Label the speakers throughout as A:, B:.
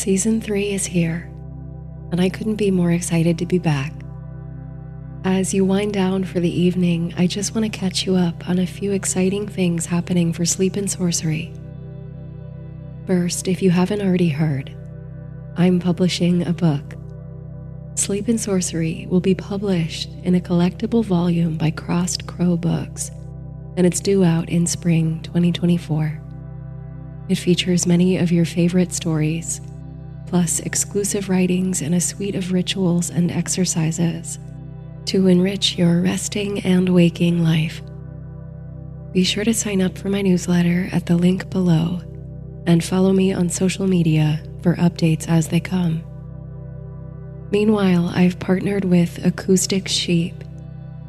A: Season 3 is here, and I couldn't be more excited to be back. As you wind down for the evening, I just want to catch you up on a few exciting things happening for Sleep and Sorcery. First, if you haven't already heard, I'm publishing a book. Sleep and Sorcery will be published in a collectible volume by Crossed Crow Books, and it's due out in spring 2024. It features many of your favorite stories, plus exclusive writings and a suite of rituals and exercises to enrich your resting and waking life. Be sure to sign up for my newsletter at the link below and follow me on social media for updates as they come. Meanwhile, I've partnered with Acoustic Sheep,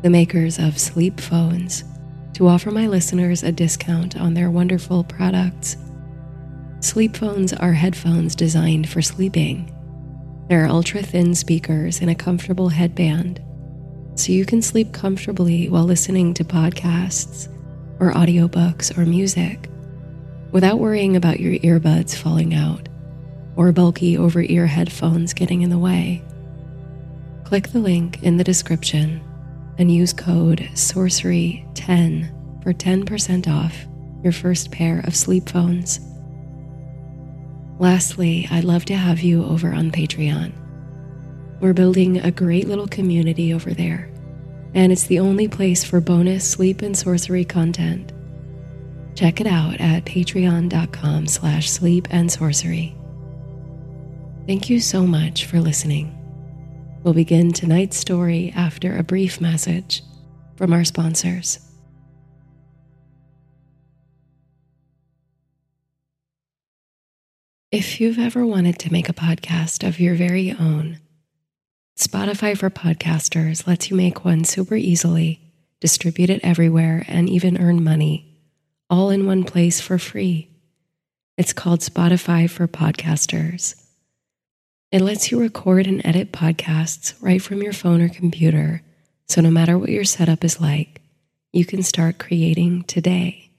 A: the makers of sleep phones, to offer my listeners a discount on their wonderful products. Sleep phones are headphones designed for sleeping. They're ultra thin speakers in a comfortable headband, so you can sleep comfortably while listening to podcasts or audiobooks or music without worrying about your earbuds falling out or bulky over ear headphones getting in the way. Click the link in the description and use code SORCERY10 for 10% off your first pair of sleep phones. Lastly, I'd love to have you over on Patreon. We're building a great little community over there, and it's the only place for bonus sleep and sorcery content. Check it out at patreon.com slash sleep and sorcery. Thank you so much for listening. We'll begin tonight's story after a brief message from our sponsors. If you've ever wanted to make a podcast of your very own, Spotify for Podcasters lets you make one super easily, distribute it everywhere, and even earn money, all in one place for free. It's called Spotify for Podcasters. It lets you record and edit podcasts right from your phone or computer, so no matter what your setup is like, you can start creating today.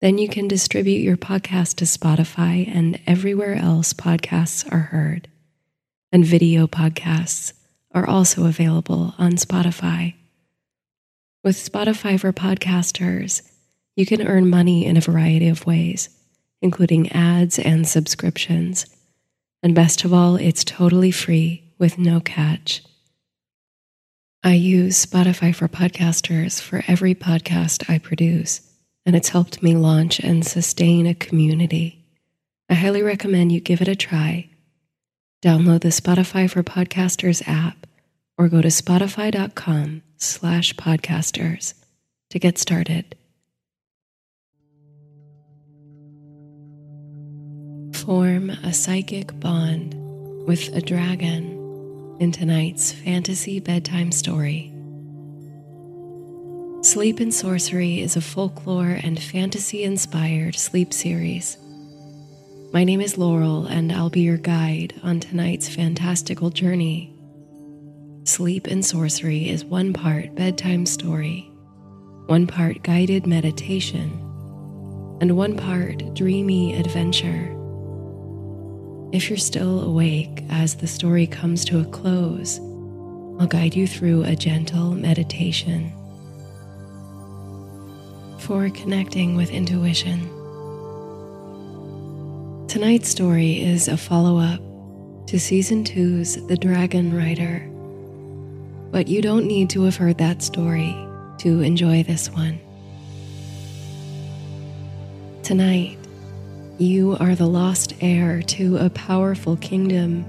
A: Then you can distribute your podcast to Spotify and everywhere else podcasts are heard. And video podcasts are also available on Spotify. With Spotify for podcasters, you can earn money in a variety of ways, including ads and subscriptions. And best of all, it's totally free with no catch. I use Spotify for podcasters for every podcast I produce, and it's helped me launch and sustain a community. I highly recommend you give it a try. Download the Spotify for Podcasters app or go to spotify.com slash podcasters to get started. form a psychic bond with a dragon in tonight's fantasy bedtime story. Sleep and Sorcery is a folklore and fantasy inspired sleep series. My name is Laurel, and I'll be your guide on tonight's fantastical journey. Sleep and Sorcery is one part bedtime story, one part guided meditation, and one part dreamy adventure. If you're still awake as the story comes to a close, I'll guide you through a gentle meditation for connecting with intuition. Tonight's story is a follow up to season two's The Dragon Rider, but you don't need to have heard that story to enjoy this one. Tonight, you are the lost heir to a powerful kingdom.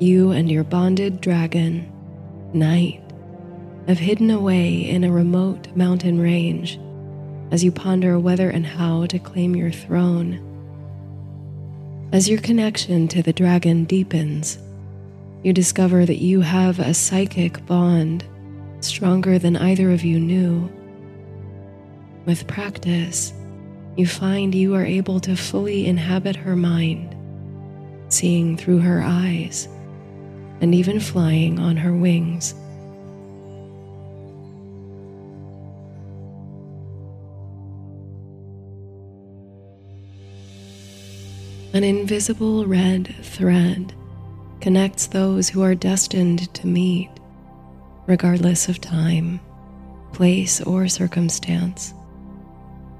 A: You and your bonded dragon, Night, have hidden away in a remote mountain range as you ponder whether and how to claim your throne. As your connection to the dragon deepens, you discover that you have a psychic bond stronger than either of you knew. With practice, you find you are able to fully inhabit her mind, seeing through her eyes, and even flying on her wings. An invisible red thread connects those who are destined to meet, regardless of time, place, or circumstance.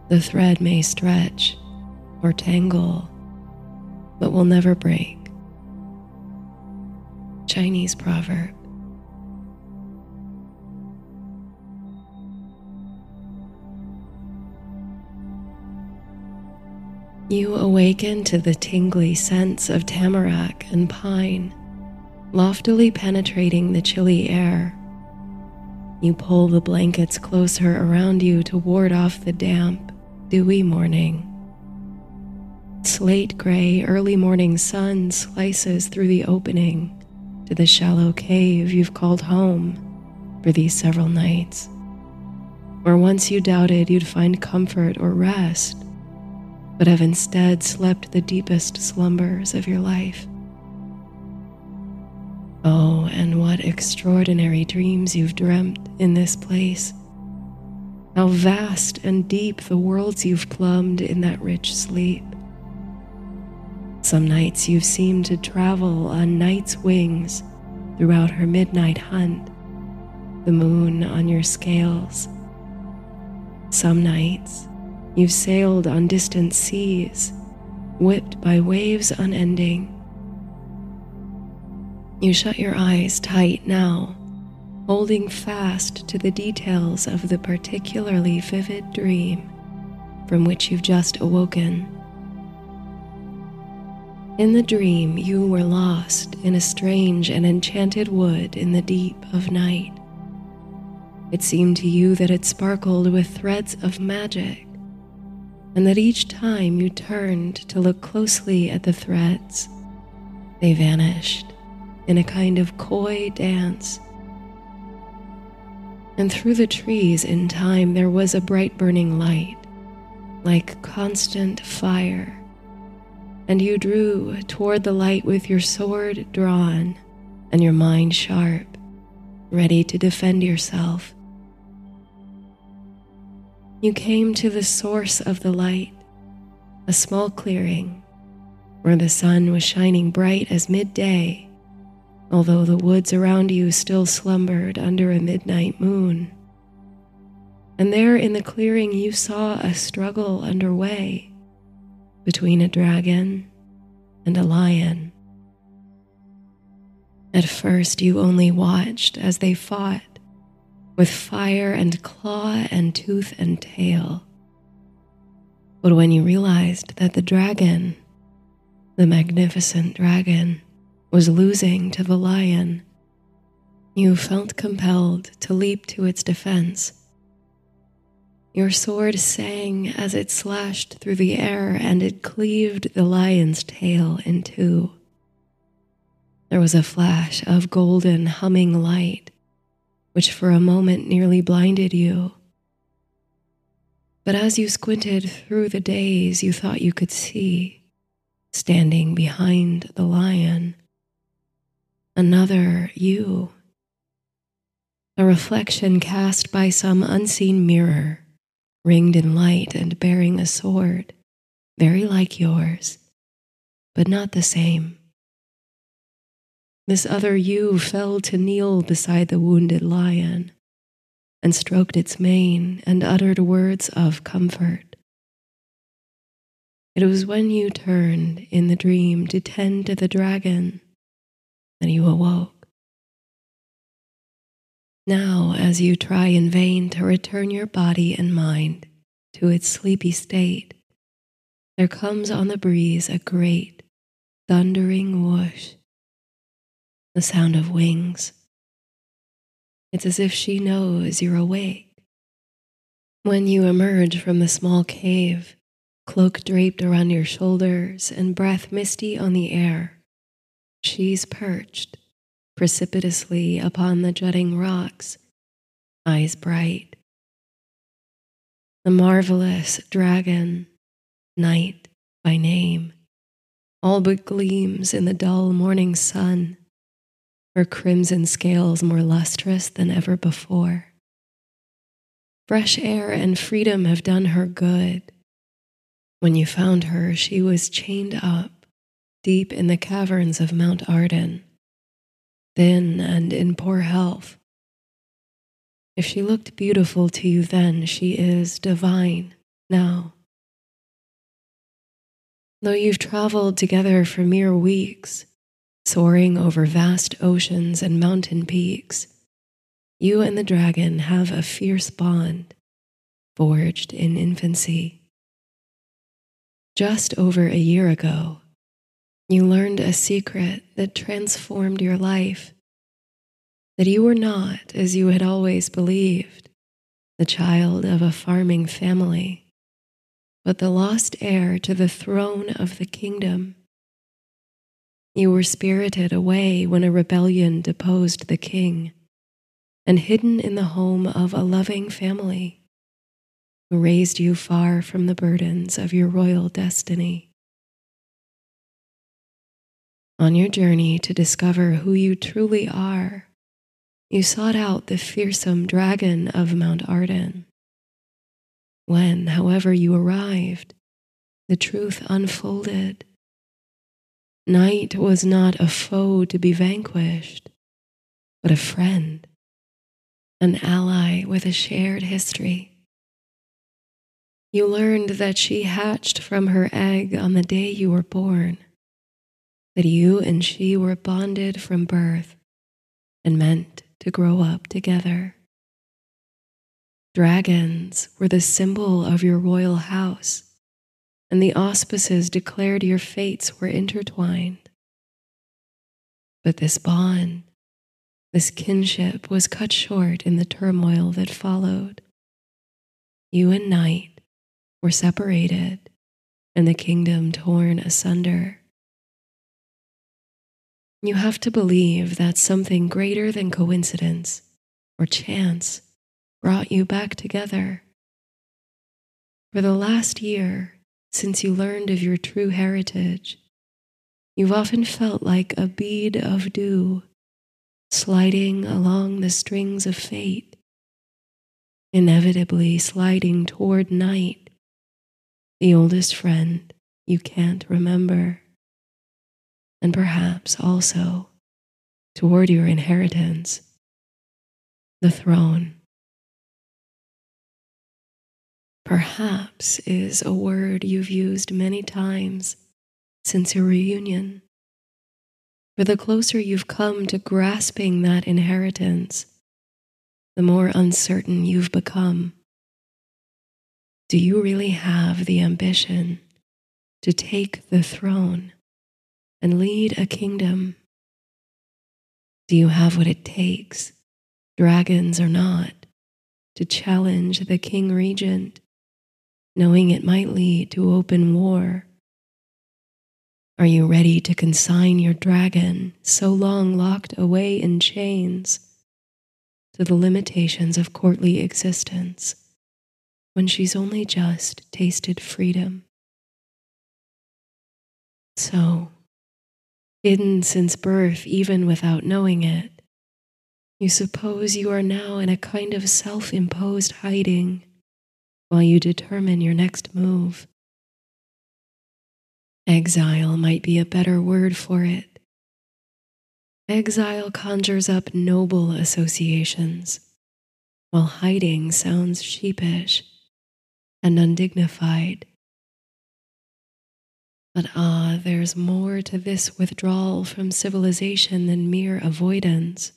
A: The thread may stretch or tangle, but will never break. Chinese proverb. You awaken to the tingly scents of tamarack and pine, loftily penetrating the chilly air. You pull the blankets closer around you to ward off the damp, dewy morning. Slate gray early morning sun slices through the opening to the shallow cave you've called home for these several nights, where once you doubted you'd find comfort or rest but have instead slept the deepest slumbers of your life. Oh, and what extraordinary dreams you've dreamt in this place. How vast and deep the worlds you've plumbed in that rich sleep. Some nights you've seemed to travel on night's wings throughout her midnight hunt, the moon on your scales. Some nights You've sailed on distant seas, whipped by waves unending. You shut your eyes tight now, holding fast to the details of the particularly vivid dream from which you've just awoken. In the dream, you were lost in a strange and enchanted wood in the deep of night. It seemed to you that it sparkled with threads of magic and that each time you turned to look closely at the threads, they vanished in a kind of coy dance. And through the trees in time there was a bright burning light, like constant fire. And you drew toward the light with your sword drawn and your mind sharp, ready to defend yourself you came to the source of the light, a small clearing where the sun was shining bright as midday, although the woods around you still slumbered under a midnight moon. And there in the clearing, you saw a struggle underway between a dragon and a lion. At first, you only watched as they fought with fire and claw and tooth and tail. But when you realized that the dragon, the magnificent dragon, was losing to the lion, you felt compelled to leap to its defense. Your sword sang as it slashed through the air and it cleaved the lion's tail in two. There was a flash of golden humming light which for a moment nearly blinded you. But as you squinted through the daze, you thought you could see, standing behind the lion, another you, a reflection cast by some unseen mirror, ringed in light and bearing a sword, very like yours, but not the same. This other you fell to kneel beside the wounded lion and stroked its mane and uttered words of comfort. It was when you turned in the dream to tend to the dragon that you awoke. Now, as you try in vain to return your body and mind to its sleepy state, there comes on the breeze a great, thundering whoosh the sound of wings. It's as if she knows you're awake. When you emerge from the small cave, cloak draped around your shoulders and breath misty on the air, she's perched precipitously upon the jutting rocks, eyes bright. The marvelous dragon, night by name, all but gleams in the dull morning sun her crimson scales more lustrous than ever before. Fresh air and freedom have done her good. When you found her, she was chained up deep in the caverns of Mount Arden, thin and in poor health. If she looked beautiful to you then, she is divine now. Though you've traveled together for mere weeks, soaring over vast oceans and mountain peaks, you and the dragon have a fierce bond forged in infancy. Just over a year ago, you learned a secret that transformed your life that you were not, as you had always believed, the child of a farming family but the lost heir to the throne of the kingdom. You were spirited away when a rebellion deposed the king, and hidden in the home of a loving family who raised you far from the burdens of your royal destiny. On your journey to discover who you truly are, you sought out the fearsome dragon of Mount Arden when, however, you arrived, the truth unfolded. Night was not a foe to be vanquished, but a friend, an ally with a shared history. You learned that she hatched from her egg on the day you were born, that you and she were bonded from birth and meant to grow up together. Dragons were the symbol of your royal house, and the auspices declared your fates were intertwined. But this bond, this kinship was cut short in the turmoil that followed. You and Night were separated, and the kingdom torn asunder. You have to believe that something greater than coincidence or chance brought you back together. For the last year, since you learned of your true heritage, you've often felt like a bead of dew sliding along the strings of fate, inevitably sliding toward night, the oldest friend you can't remember, and perhaps also toward your inheritance, the throne. Perhaps is a word you've used many times since your reunion. For the closer you've come to grasping that inheritance, the more uncertain you've become. Do you really have the ambition to take the throne and lead a kingdom? Do you have what it takes, dragons or not, to challenge the king regent knowing it might lead to open war? Are you ready to consign your dragon, so long locked away in chains, to the limitations of courtly existence when she's only just tasted freedom? So, hidden since birth, even without knowing it, you suppose you are now in a kind of self imposed hiding while you determine your next move. Exile might be a better word for it. Exile conjures up noble associations, while hiding sounds sheepish and undignified. But ah, there's more to this withdrawal from civilization than mere avoidance.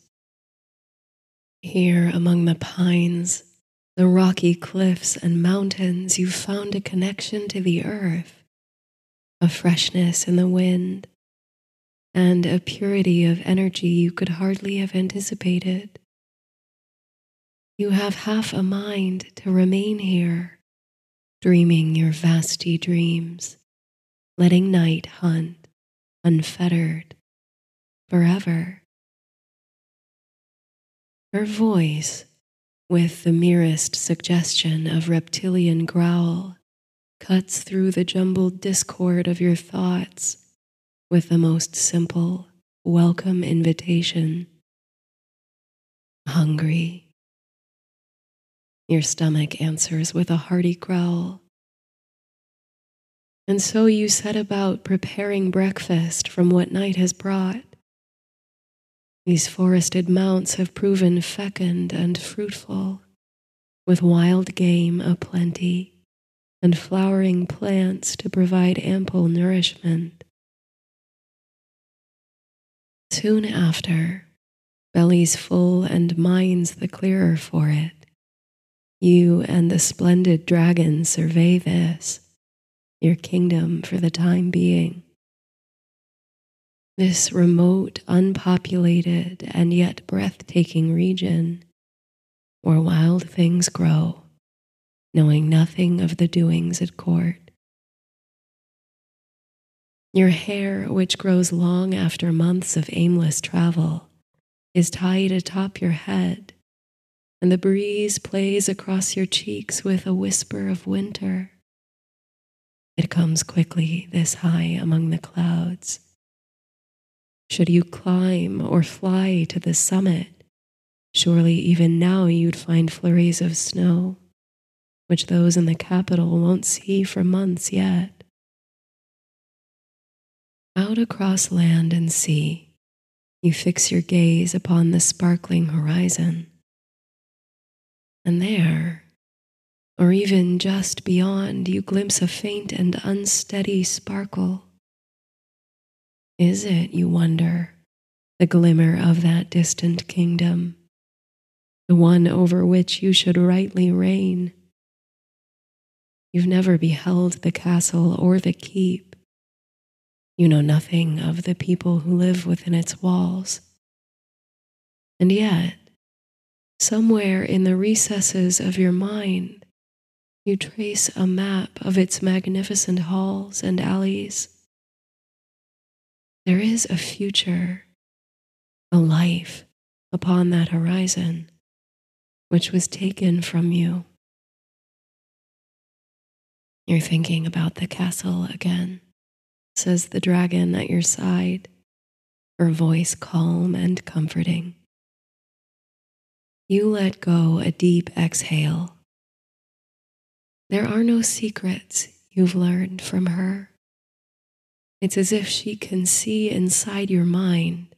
A: Here among the pines, the rocky cliffs and mountains, you found a connection to the earth, a freshness in the wind, and a purity of energy you could hardly have anticipated. You have half a mind to remain here, dreaming your vasty dreams, letting night hunt unfettered forever. Her voice with the merest suggestion of reptilian growl, cuts through the jumbled discord of your thoughts with the most simple, welcome invitation. Hungry. Your stomach answers with a hearty growl. And so you set about preparing breakfast from what night has brought. These forested mounts have proven fecund and fruitful, with wild game aplenty and flowering plants to provide ample nourishment. Soon after, bellies full and minds the clearer for it, you and the splendid dragon survey this, your kingdom for the time being. This remote, unpopulated, and yet breathtaking region where wild things grow, knowing nothing of the doings at court. Your hair, which grows long after months of aimless travel, is tied atop your head and the breeze plays across your cheeks with a whisper of winter. It comes quickly this high among the clouds. Should you climb or fly to the summit, surely even now you'd find flurries of snow, which those in the capital won't see for months yet. Out across land and sea, you fix your gaze upon the sparkling horizon. And there, or even just beyond, you glimpse a faint and unsteady sparkle. Is it, you wonder, the glimmer of that distant kingdom, the one over which you should rightly reign? You've never beheld the castle or the keep. You know nothing of the people who live within its walls. And yet, Somewhere in the recesses of your mind, you trace a map of its magnificent halls and alleys. There is a future, a life upon that horizon, which was taken from you. You're thinking about the castle again, says the dragon at your side, her voice calm and comforting. You let go a deep exhale. There are no secrets you've learned from her. It's as if she can see inside your mind.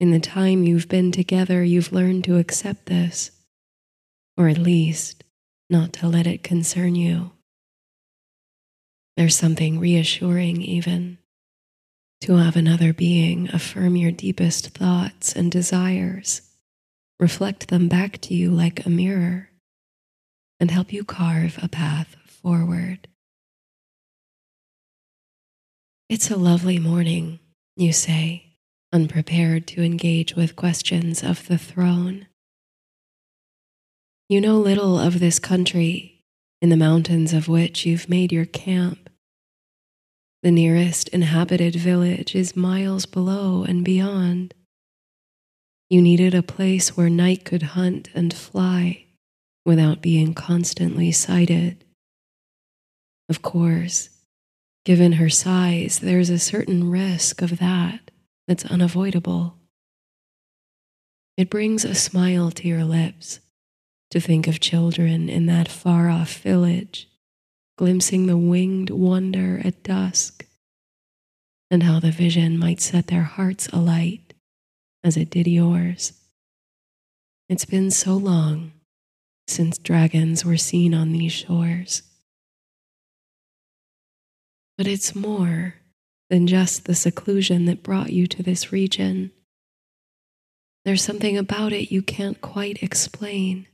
A: In the time you've been together, you've learned to accept this, or at least not to let it concern you. There's something reassuring, even, to have another being affirm your deepest thoughts and desires reflect them back to you like a mirror, and help you carve a path forward. It's a lovely morning, you say, unprepared to engage with questions of the throne. You know little of this country, in the mountains of which you've made your camp. The nearest inhabited village is miles below and beyond. You needed a place where night could hunt and fly without being constantly sighted. Of course, given her size, there's a certain risk of that that's unavoidable. It brings a smile to your lips to think of children in that far off village, glimpsing the winged wonder at dusk, and how the vision might set their hearts alight as it did yours. It's been so long since dragons were seen on these shores. But it's more than just the seclusion that brought you to this region. There's something about it you can't quite explain.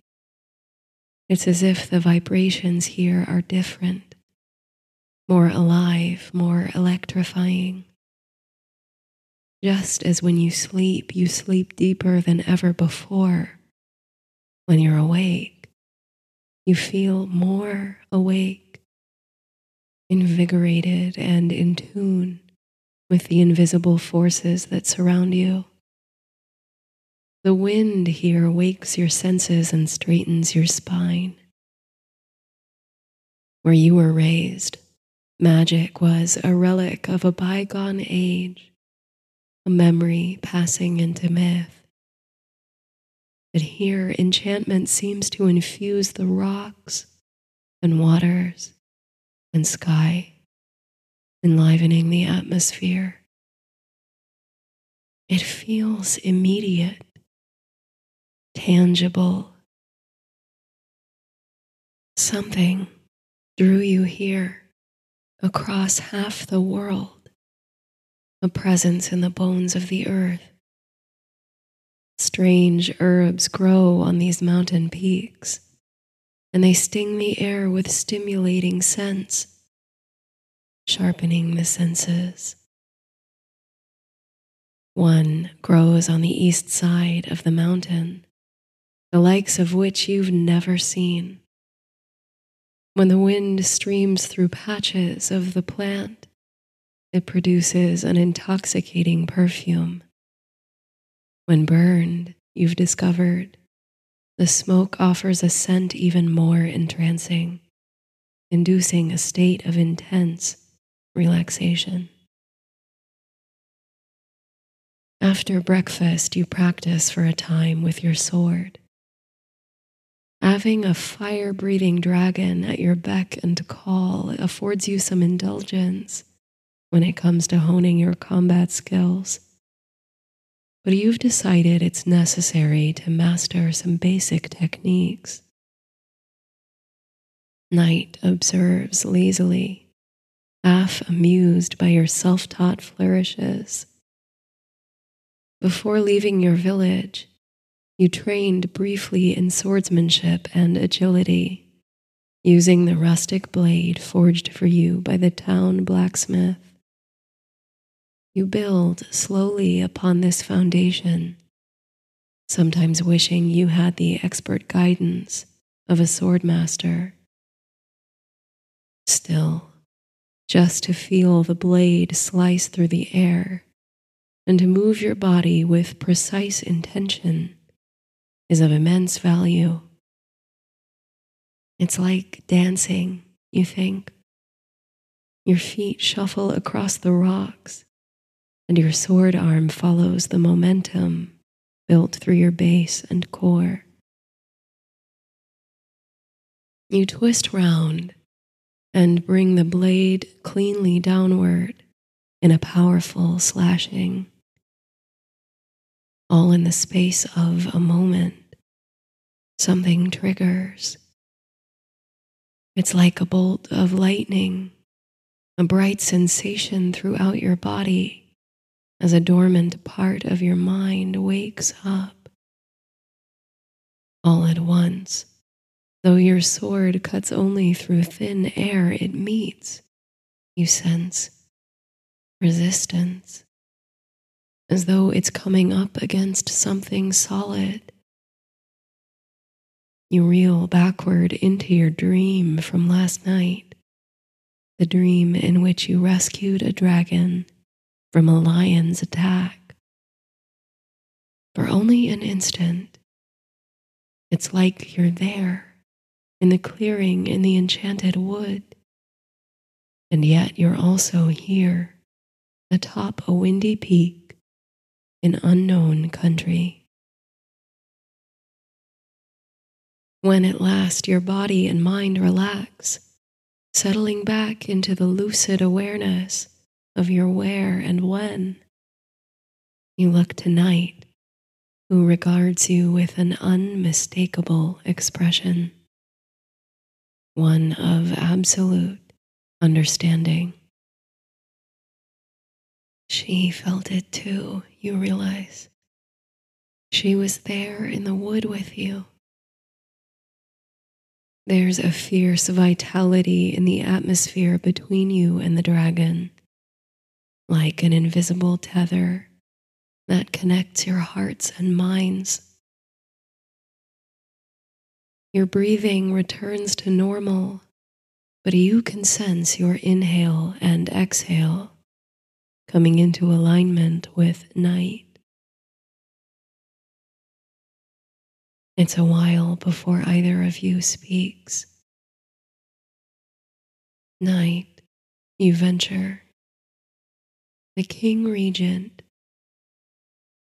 A: It's as if the vibrations here are different, more alive, more electrifying. Just as when you sleep, you sleep deeper than ever before. When you're awake, you feel more awake, invigorated, and in tune with the invisible forces that surround you. The wind here wakes your senses and straightens your spine. Where you were raised, magic was a relic of a bygone age a memory passing into myth. But here, enchantment seems to infuse the rocks and waters and sky, enlivening the atmosphere. It feels immediate, tangible. Something drew you here across half the world, a presence in the bones of the earth. Strange herbs grow on these mountain peaks, and they sting the air with stimulating scents, sharpening the senses. One grows on the east side of the mountain, the likes of which you've never seen. When the wind streams through patches of the plant, it produces an intoxicating perfume. When burned, you've discovered the smoke offers a scent even more entrancing, inducing a state of intense relaxation. After breakfast, you practice for a time with your sword. Having a fire breathing dragon at your beck and call affords you some indulgence when it comes to honing your combat skills. But you've decided it's necessary to master some basic techniques. Night observes lazily, half amused by your self taught flourishes. Before leaving your village, you trained briefly in swordsmanship and agility, using the rustic blade forged for you by the town blacksmith. You build slowly upon this foundation, sometimes wishing you had the expert guidance of a swordmaster. Still, just to feel the blade slice through the air and to move your body with precise intention is of immense value. It's like dancing, you think. Your feet shuffle across the rocks, and your sword arm follows the momentum built through your base and core. You twist round and bring the blade cleanly downward in a powerful slashing all in the space of a moment, something triggers. It's like a bolt of lightning, a bright sensation throughout your body as a dormant part of your mind wakes up. All at once, though your sword cuts only through thin air it meets, you sense resistance as though it's coming up against something solid. You reel backward into your dream from last night, the dream in which you rescued a dragon from a lion's attack. For only an instant, it's like you're there in the clearing in the enchanted wood, and yet you're also here atop a windy peak in unknown country. When at last your body and mind relax, settling back into the lucid awareness of your where and when, you look to night, who regards you with an unmistakable expression, one of absolute understanding. She felt it too, you realize. She was there in the wood with you. There's a fierce vitality in the atmosphere between you and the dragon, like an invisible tether that connects your hearts and minds. Your breathing returns to normal, but you can sense your inhale and exhale coming into alignment with night. It's a while before either of you speaks. Night, you venture. The king regent.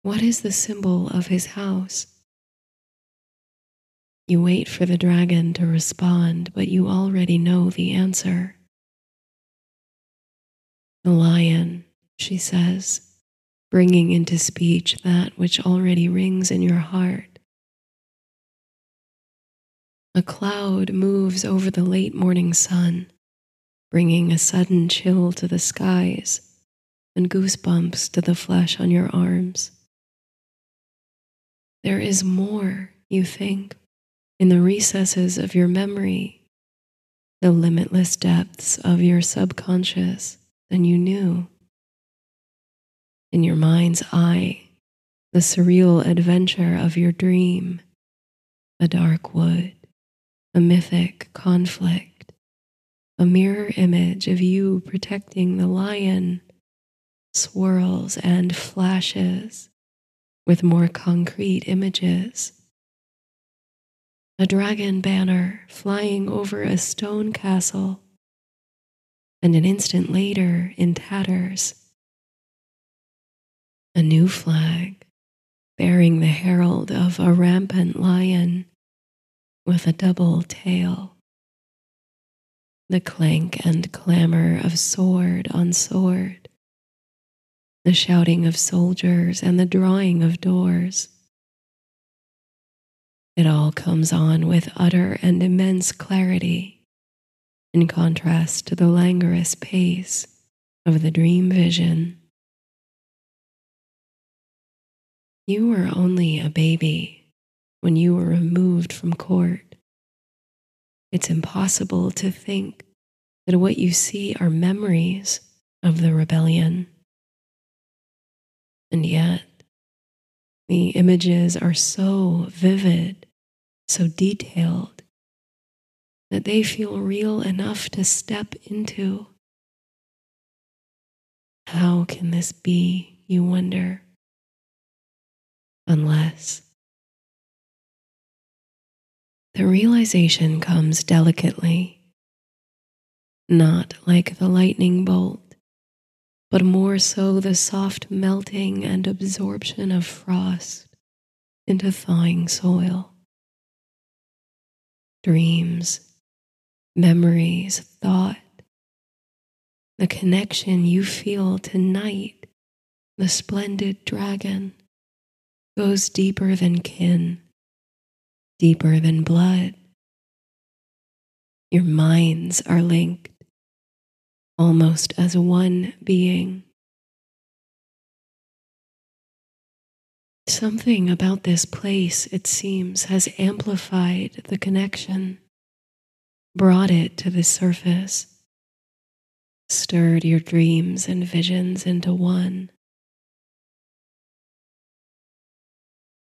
A: What is the symbol of his house? You wait for the dragon to respond, but you already know the answer. The lion, she says, bringing into speech that which already rings in your heart. A cloud moves over the late morning sun, bringing a sudden chill to the skies and goosebumps to the flesh on your arms. There is more, you think, in the recesses of your memory, the limitless depths of your subconscious than you knew. In your mind's eye, the surreal adventure of your dream, a dark wood, a mythic conflict, a mirror image of you protecting the lion, swirls and flashes with more concrete images. A dragon banner flying over a stone castle, and an instant later in tatters. A new flag bearing the herald of a rampant lion with a double tail. The clank and clamor of sword on sword the shouting of soldiers, and the drawing of doors. It all comes on with utter and immense clarity, in contrast to the languorous pace of the dream vision. You were only a baby when you were removed from court. It's impossible to think that what you see are memories of the rebellion. And yet, the images are so vivid, so detailed, that they feel real enough to step into. How can this be, you wonder? Unless the realization comes delicately, not like the lightning bolt but more so the soft melting and absorption of frost into thawing soil. Dreams, memories, thought, the connection you feel to Night, the splendid dragon, goes deeper than kin, deeper than blood. Your minds are linked almost as one being. Something about this place, it seems, has amplified the connection, brought it to the surface, stirred your dreams and visions into one.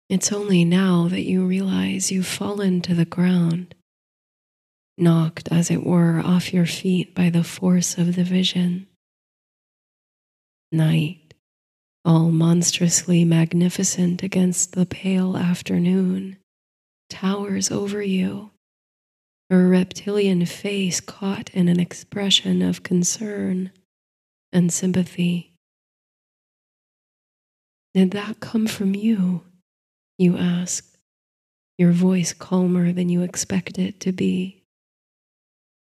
A: It's only now that you realize you've fallen to the ground knocked, as it were, off your feet by the force of the vision. Night, all monstrously magnificent against the pale afternoon, towers over you, her reptilian face caught in an expression of concern and sympathy. Did that come from you? You ask, your voice calmer than you expect it to be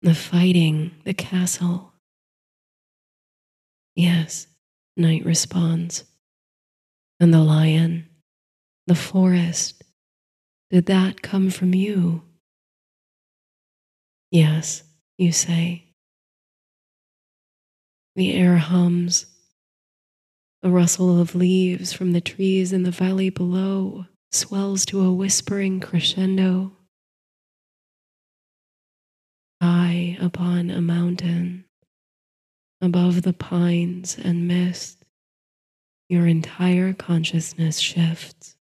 A: the fighting, the castle. Yes, night responds. And the lion, the forest, did that come from you? Yes, you say. The air hums. The rustle of leaves from the trees in the valley below swells to a whispering crescendo. High upon a mountain, above the pines and mist, your entire consciousness shifts.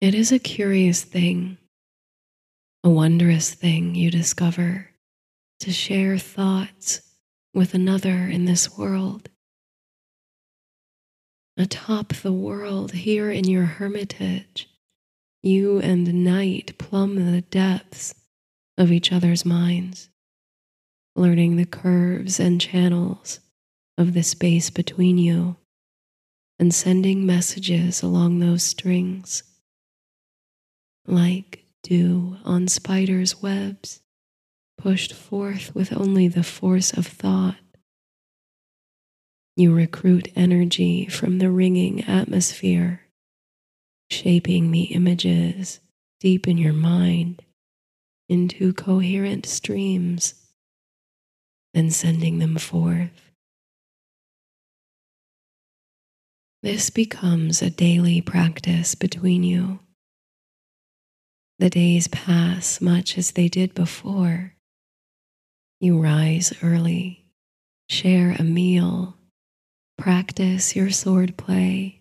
A: It is a curious thing, a wondrous thing you discover to share thoughts with another in this world. Atop the world here in your hermitage, you and night plumb the depths of each other's minds, learning the curves and channels of the space between you and sending messages along those strings. Like dew on spiders' webs, pushed forth with only the force of thought. You recruit energy from the ringing atmosphere, shaping the images deep in your mind into coherent streams, then sending them forth. This becomes a daily practice between you. The days pass much as they did before. You rise early, share a meal, practice your sword play,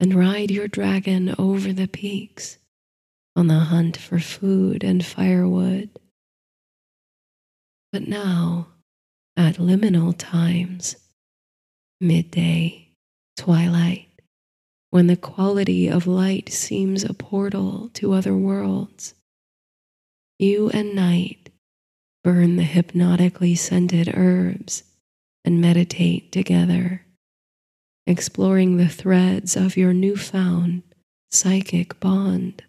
A: and ride your dragon over the peaks on the hunt for food and firewood. But now, at liminal times, midday, twilight, when the quality of light seems a portal to other worlds, you and night burn the hypnotically scented herbs and meditate together, exploring the threads of your newfound psychic bond,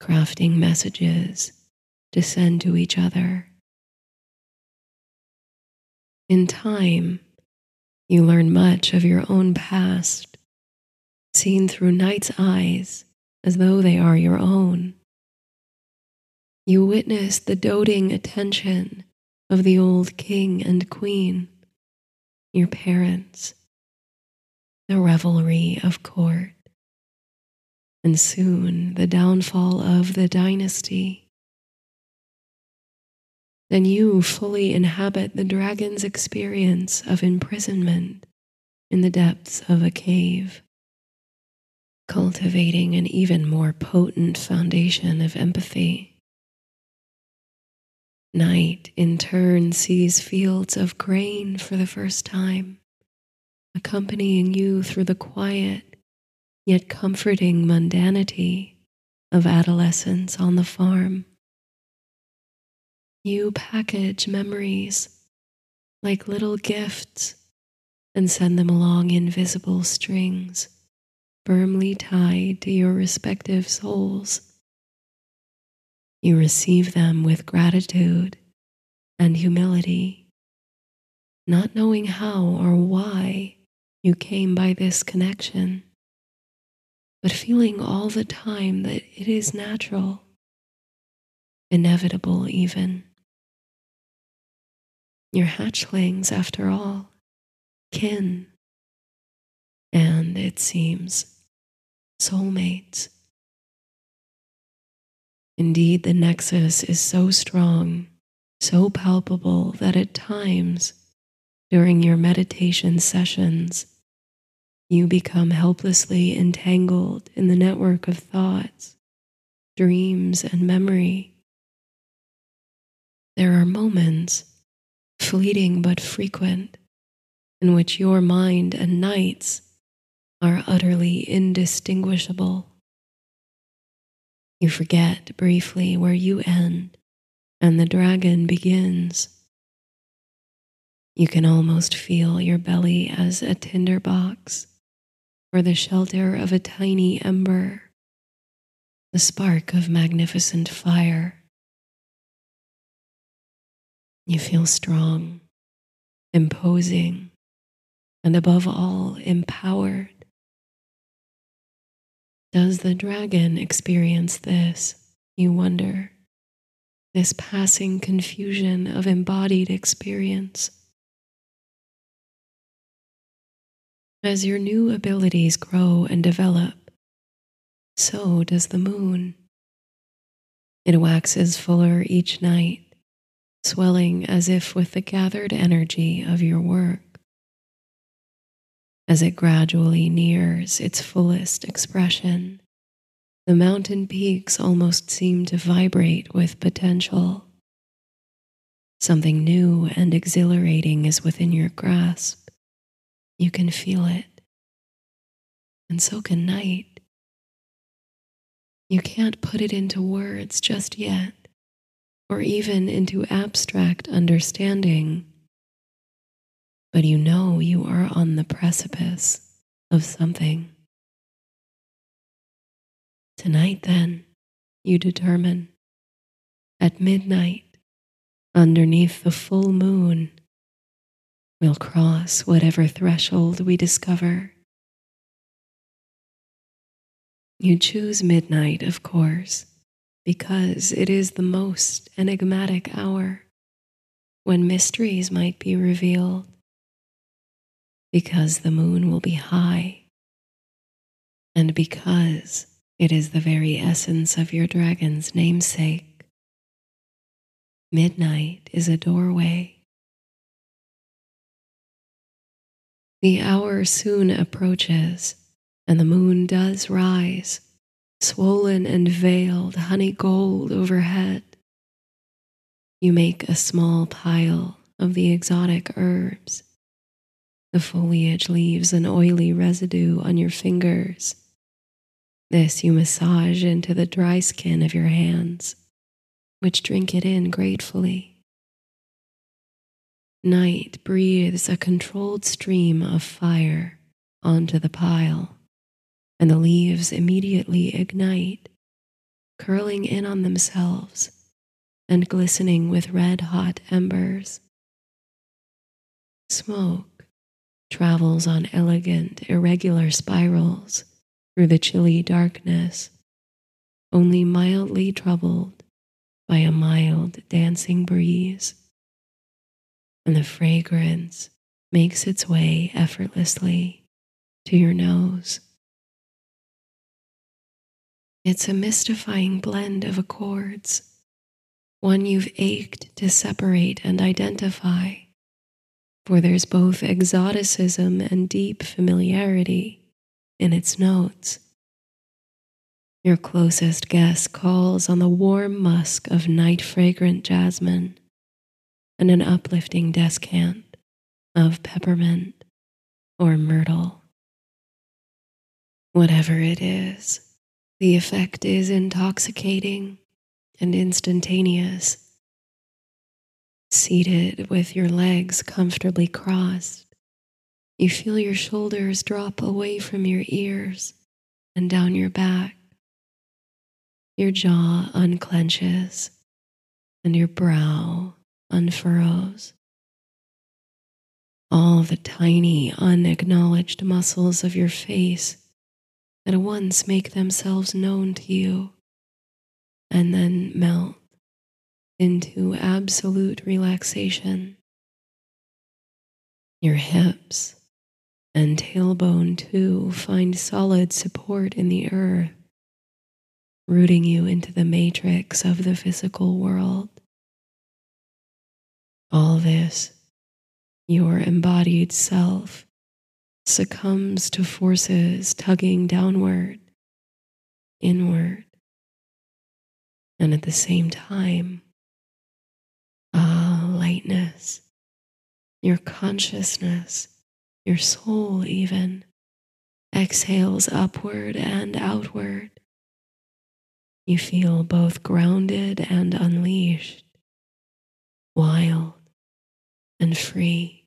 A: crafting messages to send to each other. In time, you learn much of your own past, seen through night's eyes as though they are your own. You witness the doting attention of the old king and queen your parents, the revelry of court, and soon the downfall of the dynasty. Then you fully inhabit the dragon's experience of imprisonment in the depths of a cave, cultivating an even more potent foundation of empathy. Night, in turn, sees fields of grain for the first time, accompanying you through the quiet yet comforting mundanity of adolescence on the farm. You package memories like little gifts and send them along invisible strings firmly tied to your respective souls. You receive them with gratitude and humility, not knowing how or why you came by this connection, but feeling all the time that it is natural, inevitable even. Your hatchlings, after all, kin, and it seems soulmates. Indeed, the nexus is so strong, so palpable that at times, during your meditation sessions, you become helplessly entangled in the network of thoughts, dreams, and memory. There are moments, fleeting but frequent, in which your mind and night's are utterly indistinguishable. You forget briefly where you end and the dragon begins. You can almost feel your belly as a tinderbox or the shelter of a tiny ember, the spark of magnificent fire. You feel strong, imposing, and above all, empowered. Does the dragon experience this? You wonder. This passing confusion of embodied experience. As your new abilities grow and develop, so does the moon. It waxes fuller each night, swelling as if with the gathered energy of your work as it gradually nears its fullest expression. The mountain peaks almost seem to vibrate with potential. Something new and exhilarating is within your grasp. You can feel it. And so can night. You can't put it into words just yet, or even into abstract understanding but you know you are on the precipice of something. Tonight, then, you determine at midnight underneath the full moon, we'll cross whatever threshold we discover. You choose midnight, of course, because it is the most enigmatic hour when mysteries might be revealed, because the moon will be high, and because it is the very essence of your dragon's namesake. Midnight is a doorway. The hour soon approaches, and the moon does rise, swollen and veiled honey gold overhead. You make a small pile of the exotic herbs. The foliage leaves an oily residue on your fingers. This you massage into the dry skin of your hands which drink it in gratefully. Night breathes a controlled stream of fire onto the pile, and the leaves immediately ignite, curling in on themselves and glistening with red hot embers. Smoke travels on elegant, irregular spirals through the chilly darkness, only mildly troubled by a mild dancing breeze, and the fragrance makes its way effortlessly to your nose. It's a mystifying blend of accords, one you've ached to separate and identify, for there's both exoticism and deep familiarity in its notes. Your closest guess calls on the warm musk of night fragrant jasmine and an uplifting descant of peppermint or myrtle. Whatever it is, the effect is intoxicating and instantaneous. Seated with your legs comfortably crossed, you feel your shoulders drop away from your ears and down your back your jaw unclenches and your brow unfurrows. All the tiny, unacknowledged muscles of your face at once make themselves known to you and then melt into absolute relaxation. Your hips and tailbone, too, find solid support in the earth rooting you into the matrix of the physical world. All this, your embodied self, succumbs to forces tugging downward, inward, and at the same time, ah, lightness, your consciousness, your soul even, exhales upward and outward. You feel both grounded and unleashed, wild and free.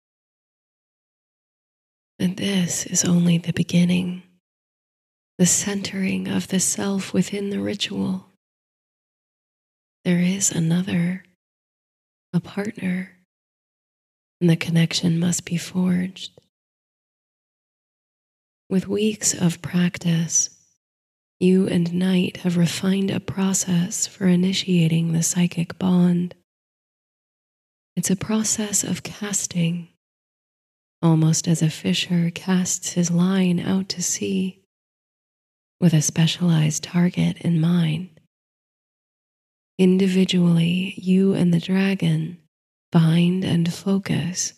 A: And this is only the beginning, the centering of the self within the ritual. There is another, a partner, and the connection must be forged. With weeks of practice, you and Night have refined a process for initiating the psychic bond. It's a process of casting, almost as a fisher casts his line out to sea, with a specialized target in mind. Individually, you and the dragon bind and focus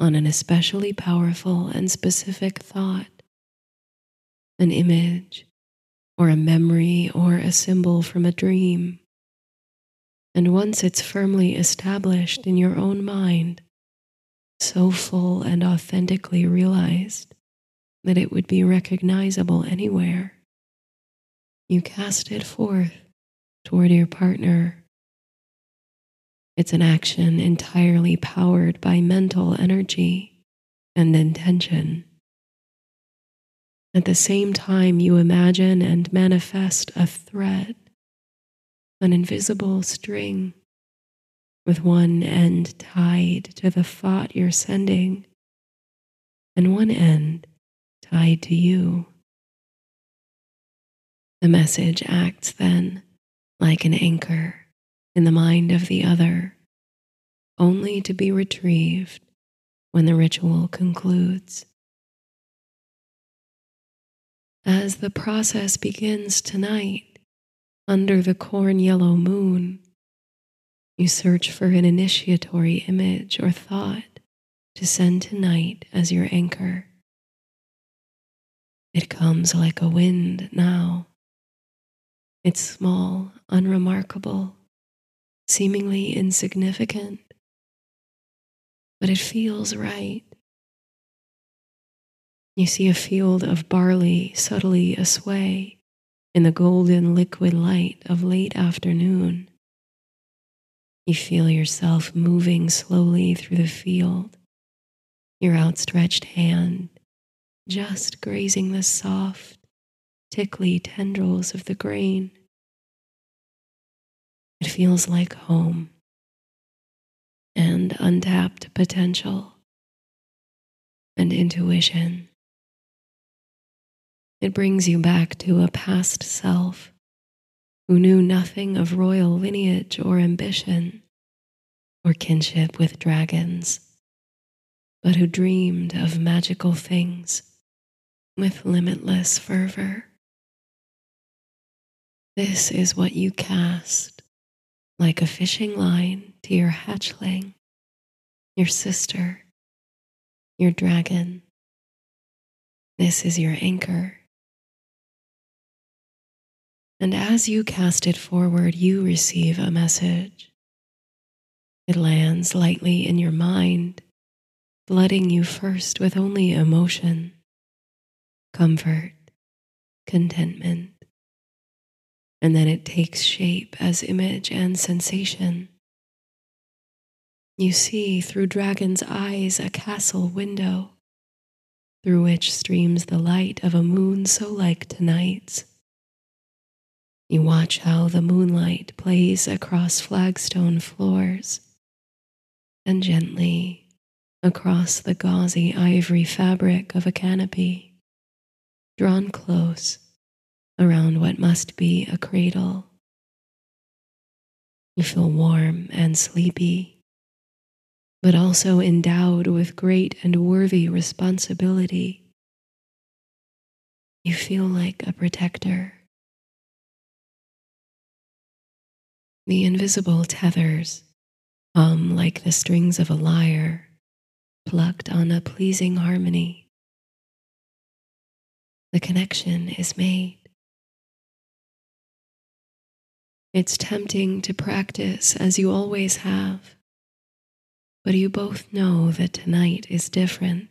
A: on an especially powerful and specific thought, an image, or a memory or a symbol from a dream. And once it's firmly established in your own mind, so full and authentically realized that it would be recognizable anywhere, you cast it forth toward your partner. It's an action entirely powered by mental energy and intention. At the same time, you imagine and manifest a thread, an invisible string with one end tied to the thought you're sending and one end tied to you. The message acts then like an anchor in the mind of the other, only to be retrieved when the ritual concludes. As the process begins tonight, under the corn yellow moon, you search for an initiatory image or thought to send tonight as your anchor. It comes like a wind now. It's small, unremarkable, seemingly insignificant, but it feels right. You see a field of barley subtly asway in the golden liquid light of late afternoon. You feel yourself moving slowly through the field, your outstretched hand just grazing the soft, tickly tendrils of the grain. It feels like home and untapped potential and intuition. It brings you back to a past self who knew nothing of royal lineage or ambition or kinship with dragons, but who dreamed of magical things with limitless fervor. This is what you cast like a fishing line to your hatchling, your sister, your dragon. This is your anchor. And as you cast it forward, you receive a message. It lands lightly in your mind, flooding you first with only emotion, comfort, contentment, and then it takes shape as image and sensation. You see through dragon's eyes a castle window through which streams the light of a moon so like tonight's you watch how the moonlight plays across flagstone floors and gently across the gauzy ivory fabric of a canopy, drawn close around what must be a cradle. You feel warm and sleepy, but also endowed with great and worthy responsibility. You feel like a protector The invisible tethers hum like the strings of a lyre plucked on a pleasing harmony. The connection is made. It's tempting to practice as you always have, but you both know that tonight is different,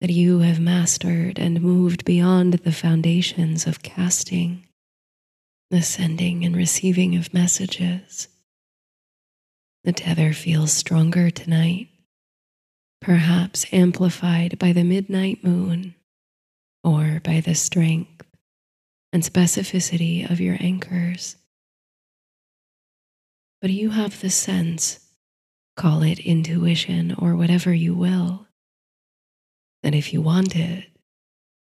A: that you have mastered and moved beyond the foundations of casting the sending and receiving of messages. The tether feels stronger tonight, perhaps amplified by the midnight moon or by the strength and specificity of your anchors. But you have the sense, call it intuition or whatever you will, that if you wanted,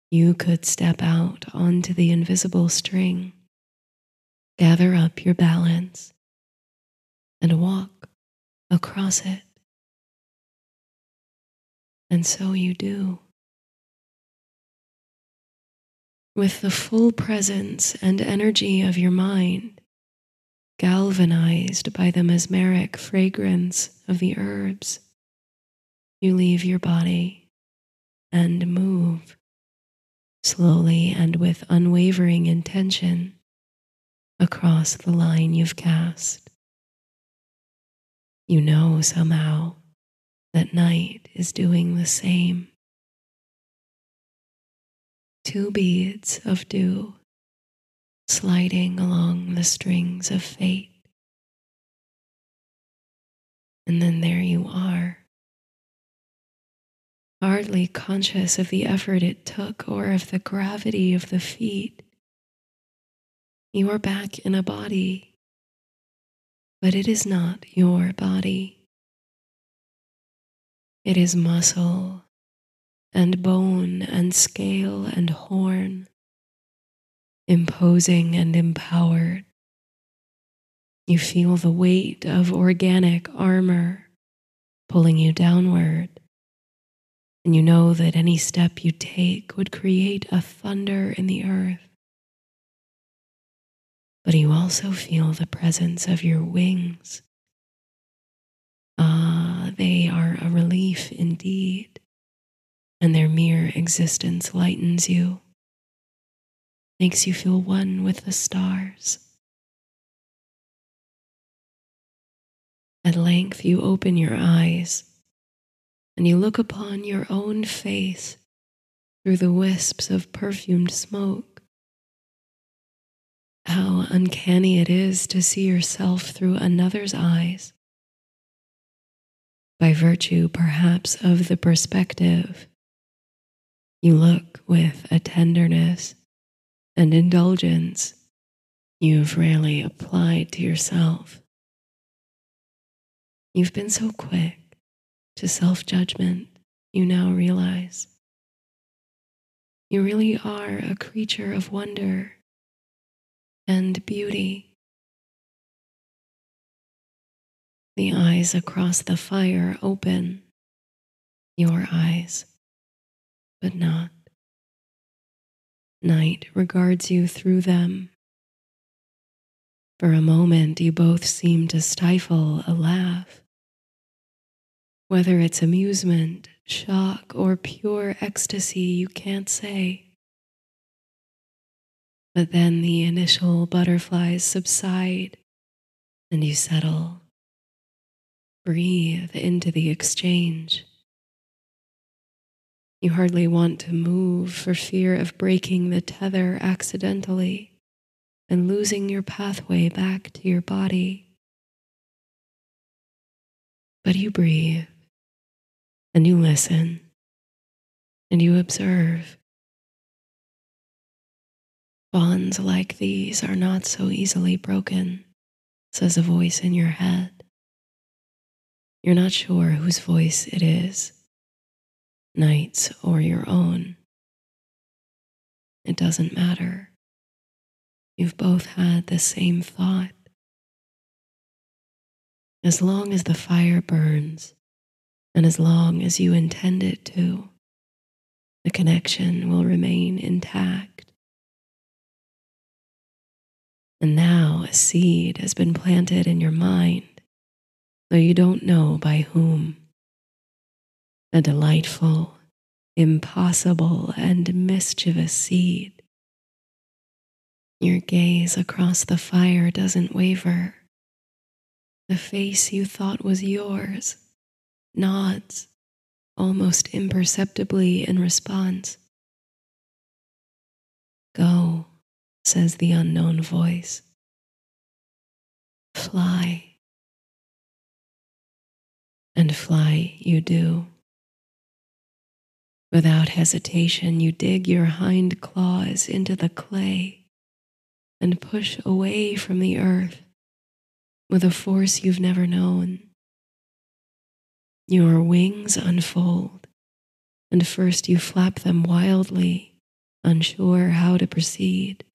A: you could step out onto the invisible string gather up your balance and walk across it. And so you do. With the full presence and energy of your mind, galvanized by the mesmeric fragrance of the herbs, you leave your body and move slowly and with unwavering intention across the line you've cast. You know somehow that night is doing the same. Two beads of dew sliding along the strings of fate. And then there you are, hardly conscious of the effort it took or of the gravity of the feat you are back in a body, but it is not your body. It is muscle and bone and scale and horn, imposing and empowered. You feel the weight of organic armor pulling you downward, and you know that any step you take would create a thunder in the earth. But you also feel the presence of your wings. Ah, they are a relief indeed and their mere existence lightens you, makes you feel one with the stars. At length, you open your eyes and you look upon your own face through the wisps of perfumed smoke. How uncanny it is to see yourself through another's eyes, by virtue perhaps of the perspective you look with a tenderness and indulgence you've rarely applied to yourself. You've been so quick to self judgment, you now realize. You really are a creature of wonder and beauty. The eyes across the fire open, your eyes but not. Night regards you through them. For a moment, you both seem to stifle a laugh. Whether it's amusement, shock, or pure ecstasy, you can't say. But then the initial butterflies subside and you settle. Breathe into the exchange. You hardly want to move for fear of breaking the tether accidentally and losing your pathway back to your body. But you breathe and you listen and you observe. Bonds like these are not so easily broken, says a voice in your head. You're not sure whose voice it is night's or your own. It doesn't matter. You've both had the same thought. As long as the fire burns, and as long as you intend it to, the connection will remain intact. And now a seed has been planted in your mind, though you don't know by whom a delightful, impossible, and mischievous seed. Your gaze across the fire doesn't waver. The face you thought was yours nods almost imperceptibly in response. Go, says the unknown voice. Fly. And fly you do. Without hesitation, you dig your hind claws into the clay and push away from the earth with a force you've never known. Your wings unfold, and first you flap them wildly, unsure how to proceed.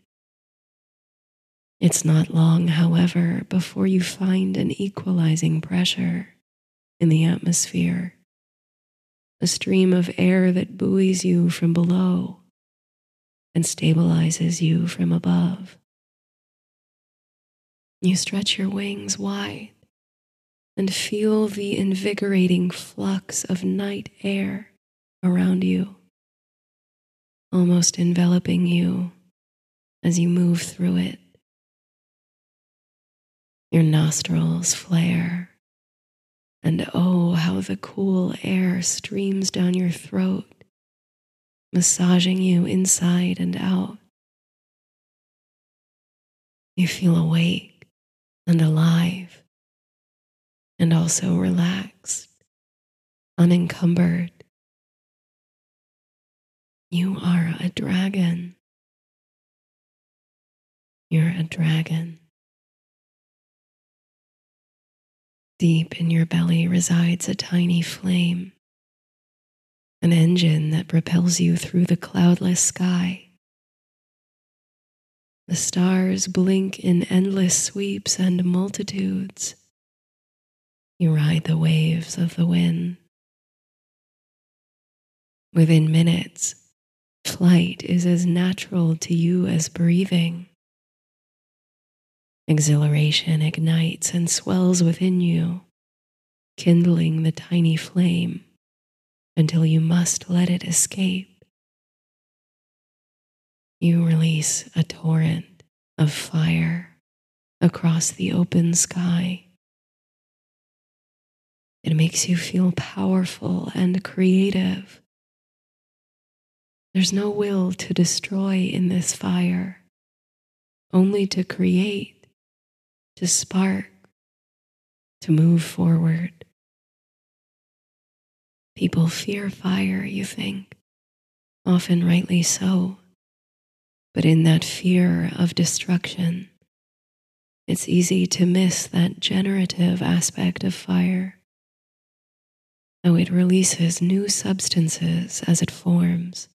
A: It's not long, however, before you find an equalizing pressure in the atmosphere a stream of air that buoys you from below and stabilizes you from above. You stretch your wings wide and feel the invigorating flux of night air around you, almost enveloping you as you move through it. Your nostrils flare and oh, how the cool air streams down your throat, massaging you inside and out. You feel awake and alive, and also relaxed, unencumbered. You are a dragon. You're a dragon. Deep in your belly resides a tiny flame, an engine that propels you through the cloudless sky. The stars blink in endless sweeps and multitudes. You ride the waves of the wind. Within minutes, flight is as natural to you as breathing. Exhilaration ignites and swells within you, kindling the tiny flame until you must let it escape. You release a torrent of fire across the open sky. It makes you feel powerful and creative there's no will to destroy in this fire, only to create, to spark, to move forward. People fear fire, you think, often rightly so. But in that fear of destruction, it's easy to miss that generative aspect of fire. How it releases new substances as it forms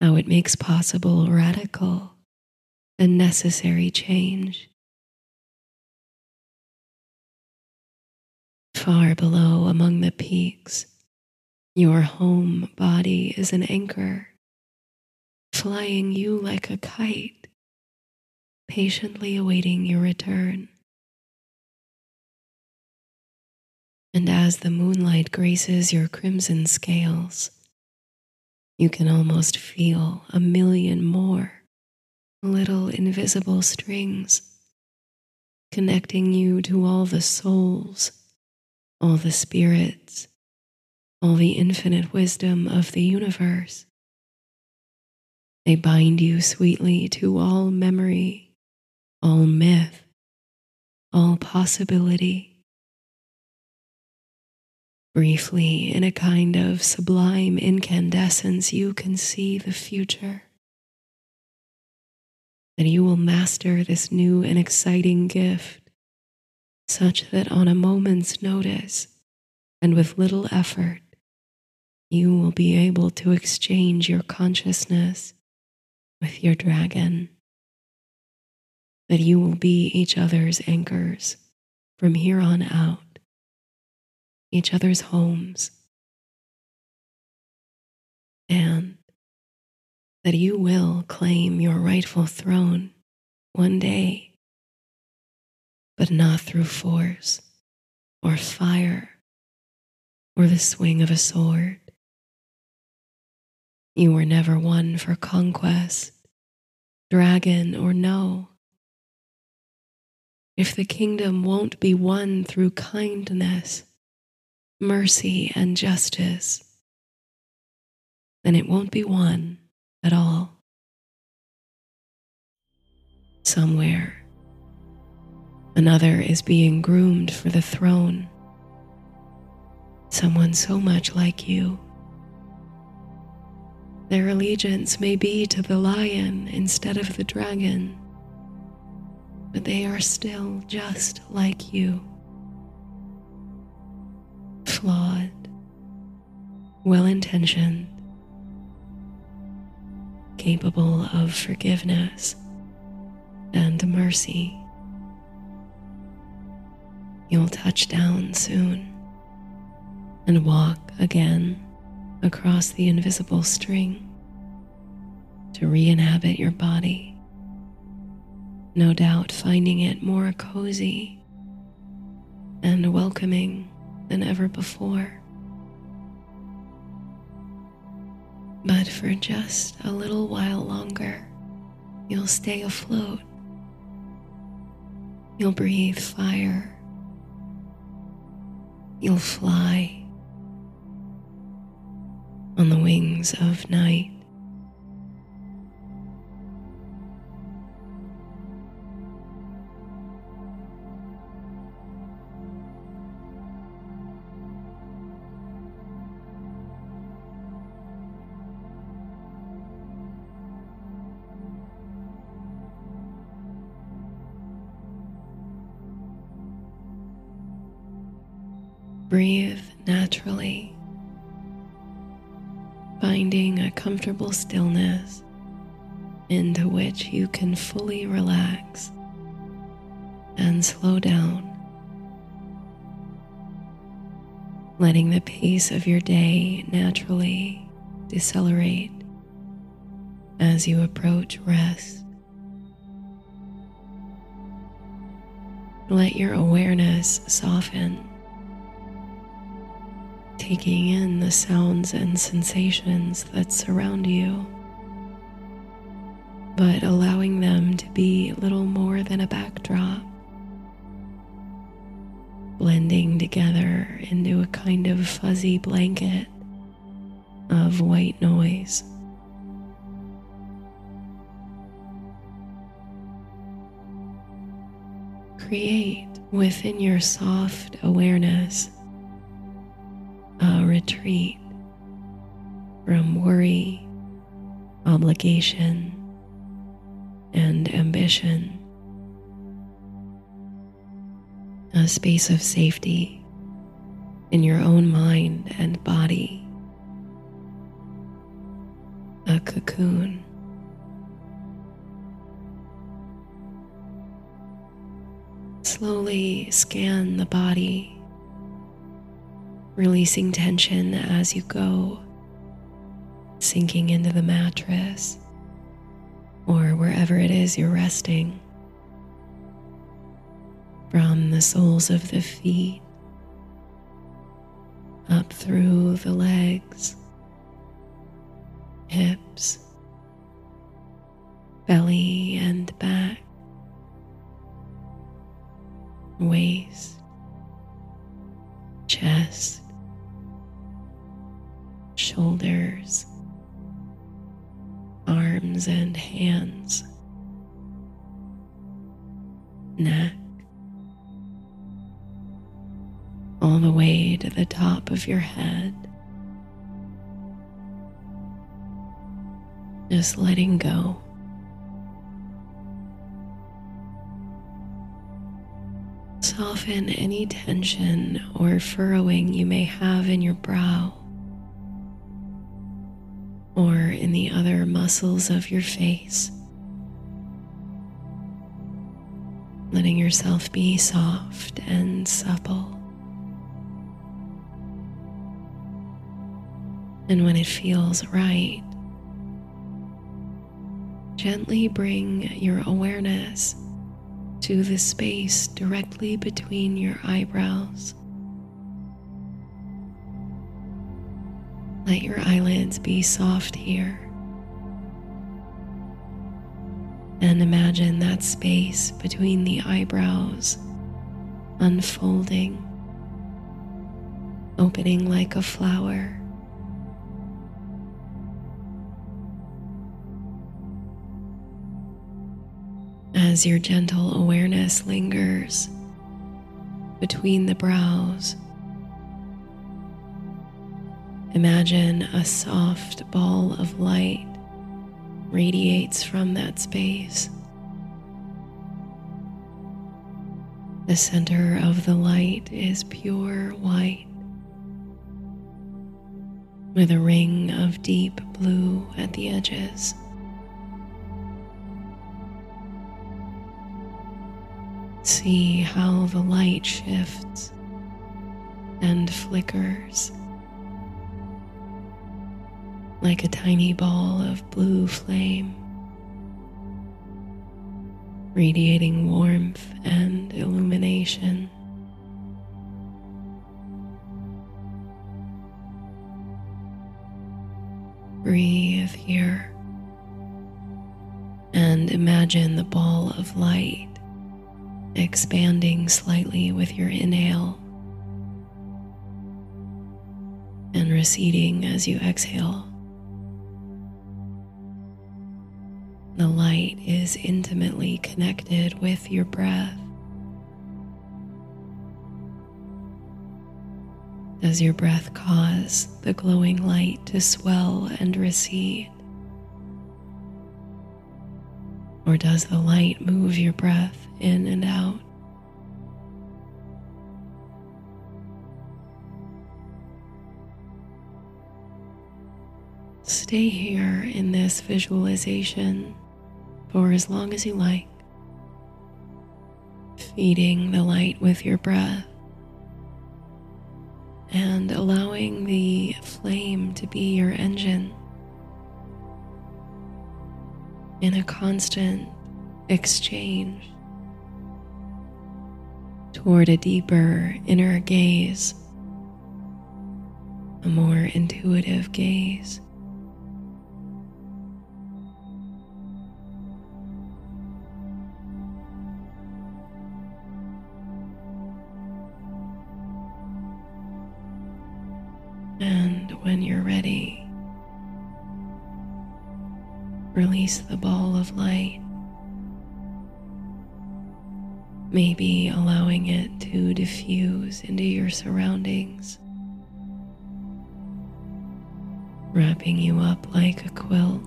A: how it makes possible radical and necessary change. Far below among the peaks, your home body is an anchor, flying you like a kite, patiently awaiting your return. And as the moonlight graces your crimson scales, you can almost feel a million more little invisible strings connecting you to all the souls, all the spirits, all the infinite wisdom of the universe. They bind you sweetly to all memory, all myth, all possibility Briefly, in a kind of sublime incandescence, you can see the future. That you will master this new and exciting gift, such that on a moment's notice and with little effort, you will be able to exchange your consciousness with your dragon. That you will be each other's anchors from here on out each other's homes, and that you will claim your rightful throne one day, but not through force or fire or the swing of a sword. You were never one for conquest, dragon or no. If the kingdom won't be won through kindness, mercy and justice, then it won't be won at all. Somewhere, another is being groomed for the throne. Someone so much like you. Their allegiance may be to the lion instead of the dragon, but they are still just like you flawed, well intentioned, capable of forgiveness and mercy. You'll touch down soon and walk again across the invisible string to re inhabit your body, no doubt finding it more cozy and welcoming than ever before. But for just a little while longer, you'll stay afloat. You'll breathe fire. You'll fly on the wings of night. Stillness into which you can fully relax and slow down, letting the pace of your day naturally decelerate as you approach rest. Let your awareness soften taking in the sounds and sensations that surround you, but allowing them to be little more than a backdrop, blending together into a kind of fuzzy blanket of white noise. Create within your soft awareness a retreat from worry, obligation, and ambition. A space of safety in your own mind and body. A cocoon. Slowly scan the body releasing tension as you go, sinking into the mattress or wherever it is you're resting. From the soles of the feet up through the legs, hips, belly and back, waist, chest, shoulders, arms and hands, neck, all the way to the top of your head. Just letting go. Soften any tension or furrowing you may have in your brow or in the other muscles of your face. Letting yourself be soft and supple. And when it feels right, gently bring your awareness to the space directly between your eyebrows. Let your eyelids be soft here. And imagine that space between the eyebrows unfolding, opening like a flower. As your gentle awareness lingers between the brows, Imagine a soft ball of light radiates from that space. The center of the light is pure white with a ring of deep blue at the edges. See how the light shifts and flickers like a tiny ball of blue flame, radiating warmth and illumination. Breathe here and imagine the ball of light expanding slightly with your inhale and receding as you exhale. The light is intimately connected with your breath. Does your breath cause the glowing light to swell and recede? Or does the light move your breath in and out? Stay here in this visualization for as long as you like, feeding the light with your breath. And allowing the flame to be your engine. In a constant exchange. Toward a deeper inner gaze, a more intuitive gaze. Release the ball of light, maybe allowing it to diffuse into your surroundings, wrapping you up like a quilt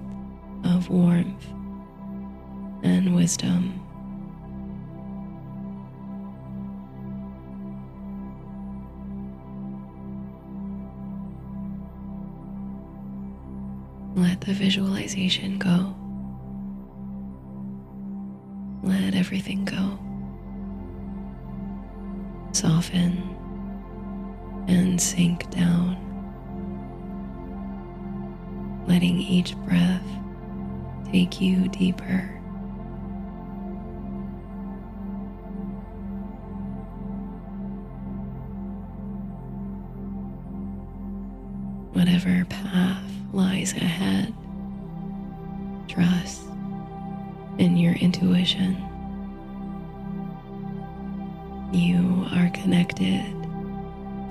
A: of warmth and wisdom. Let the visualization go. Everything go. Soften and sink down, letting each breath take you deeper. Whatever path lies ahead.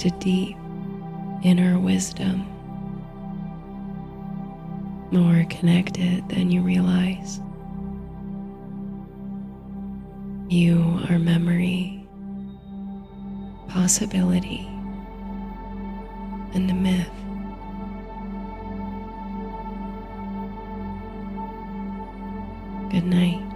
A: To deep inner wisdom, more connected than you realize. You are memory, possibility, and a myth. Good night.